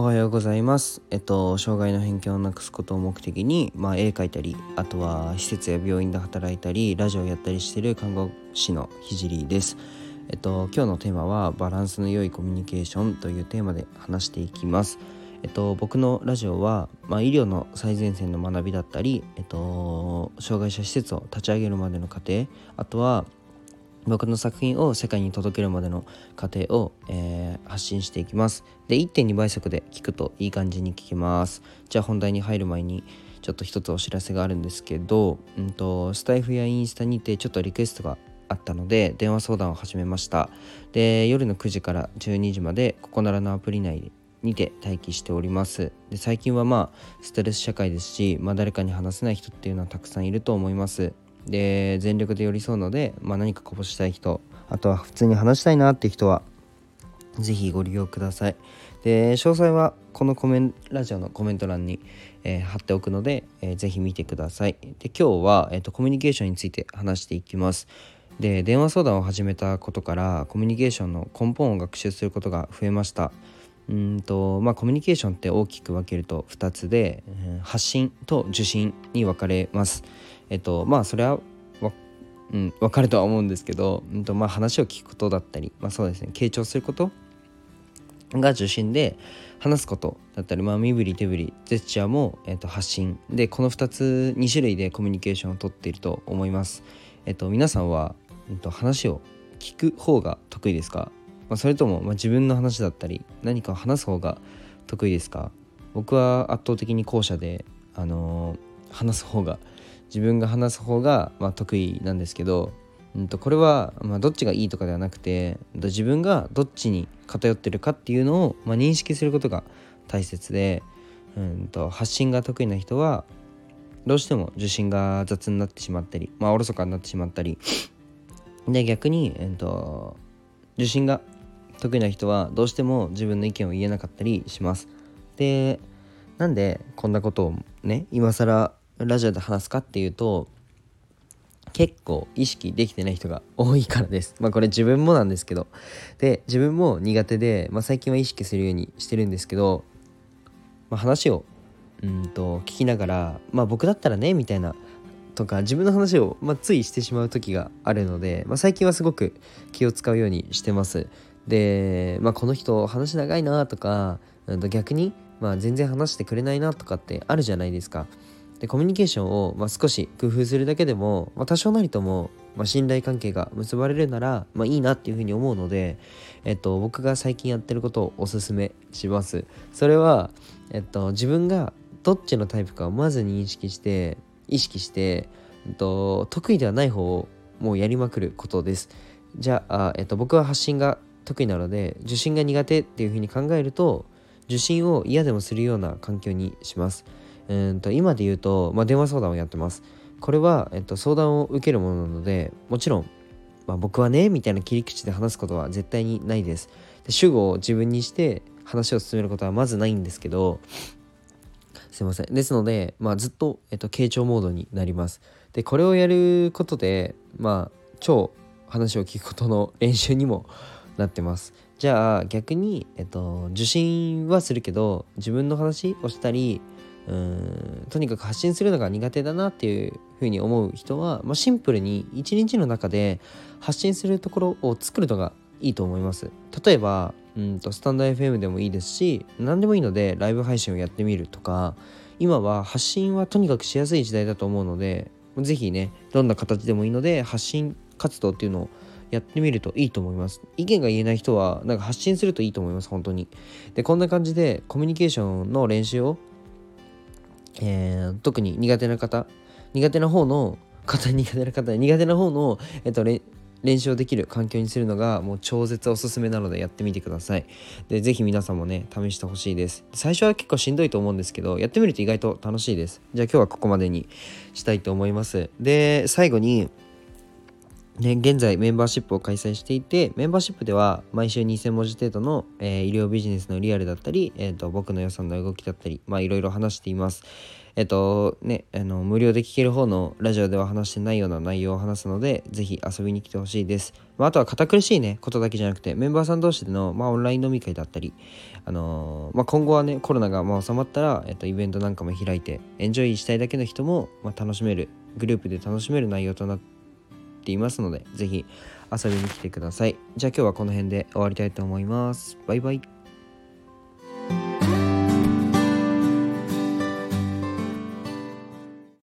おはようございます。えっと、障害の偏見をなくすことを目的に、まあ、絵描いたり、あとは施設や病院で働いたり、ラジオやったりしている看護師のひじりです。えっと、今日のテーマは、バランスの良いコミュニケーションというテーマで話していきます。えっと、僕のラジオは、まあ、医療の最前線の学びだったり、えっと、障害者施設を立ち上げるまでの過程、あとは、僕の作品を世界に届けるまでの過程を、えー、発信していきます。で、1.2倍速で聞くといい感じに聞けます。じゃあ本題に入る前にちょっと一つお知らせがあるんですけど、うんと、スタイフやインスタにてちょっとリクエストがあったので電話相談を始めました。で、夜の9時から12時までここならのアプリ内にて待機しております。で、最近はまあストレス社会ですし、まあ誰かに話せない人っていうのはたくさんいると思います。で全力で寄り添うので、まあ、何かこぼしたい人あとは普通に話したいなって人は是非ご利用ください。で詳細はこのコメンラジオのコメント欄に、えー、貼っておくので、えー、ぜ見てください。で今日は、えーと、コミュニケーションについて話していきます。で電話相談を始めたことからコミュニケーションの根本を学習することが増えました。うんとまあコミュニケーションって大きく分けると2つで、発信と受信に分かれます。えっとまあそれはうん、分かるとは思うんですけど、うんとまあ、話を聞くことだったり、まあ、そうですね傾聴することが受信で話すことだったり、まあ、身振り手振りジェスチャーも、えー、と発信。でこの2つ2種類でコミュニケーションをとっていると思います。えっ、と、皆さんは、えー、と話を聞く方が得意ですか、まあ、それとも、まあ、自分の話だったり何かを話す方が得意ですか？僕は圧倒的に後者で、あのー、話す方が自分が話す方が、まあ、得意なんですけど、うんと、これは、まあ、どっちがいいとかではなくて自分がどっちに偏ってるかっていうのを、まあ、認識することが大切で、うんと、発信が得意な人はどうしても受信が雑になってしまったり、まあ、おろそかになってしまったりで逆に、えーと受信が得意な人はどうしても自分の意見を言えなかったりします。でなんでこんなことをね今更ラジオで話すかっていうと結構意識できてない人が多いからです。まあこれ自分もなんですけど。で、自分も苦手で、まあ最近は意識するようにしてるんですけど、まあ話を、うんと聞きながら、まあ僕だったらね、みたいな、とか自分の話を、まあ、ついしてしまう時があるので、まあ最近はすごく気を使うようにしてます。で、まあこの人話長いなとか、うんと逆に、まあ全然話してくれないなとかってあるじゃないですか。でコミュニケーションを、まあ、少し工夫するだけでも、まあ、多少なりとも、まあ、信頼関係が結ばれるなら、まあ、いいなっていうふうに思うので、えっと、僕が最近やってることをおすすめします。それは、えっと、自分がどっちのタイプかをまず認識して意識して、えっと、得意ではない方をもうやりまくることです。じゃあ、えっと、僕は発信が得意なので受信が苦手っていうふうに考えると受信を嫌でもするような環境にします。うんと今で言うと、まあ、電話相談をやってます。これは、えっと、相談を受けるものなのでもちろん、まあ、僕はねみたいな切り口で話すことは絶対にないです。で主語を自分にして話を進めることはまずないんですけどすいません。ですので、まあ、ずっと、えっと、傾聴モードになります。でこれをやることで、まあ、超話を聞くことの練習にもなってます。じゃあ逆に、えっと、受信はするけど自分の話をしたりうんとにかく発信するのが苦手だなっていうふうに思う人は、まあ、シンプルに一日の中で発信するところを作るのがいいと思います例えばうんとスタンド FM でもいいですし何でもいいのでライブ配信をやってみるとか今は発信はとにかくしやすい時代だと思うので是非ねどんな形でもいいので発信活動っていうのをやってみるといいと思います。意見が言えない人はなんか発信するといいと思います、本当に。で、こんな感じでコミュニケーションの練習をえー、特に苦手な方苦手な方の方苦手な方苦手な方の、えっと、練習できる環境にするのがもう超絶おすすめなのでやってみてください。で、是非皆さんもね、試してほしいです。最初は結構しんどいと思うんですけど、やってみると意外と楽しいです。じゃあ今日はここまでにしたいと思います。で、最後に、ね、現在メンバーシップを開催していて、メンバーシップでは毎週2000文字程度の、えー、医療ビジネスのリアルだったり、えーと、僕の予算の動きだったり、いろいろ話しています。えっとねあの無料で聴ける方のラジオでは話してないような内容を話すのでぜひ遊びに来てほしいです、まあ、あとは堅苦しいねことだけじゃなくてメンバーさん同士での、まあ、オンライン飲み会だったりあのー、まあ、今後はねコロナがまあ収まったら、えっと、イベントなんかも開いてエンジョイしたいだけの人も、まあ、楽しめるグループで楽しめる内容となってっていますのでぜひ遊びに来てください。じゃあ今日はこの辺で終わりたいと思います。バイバイ。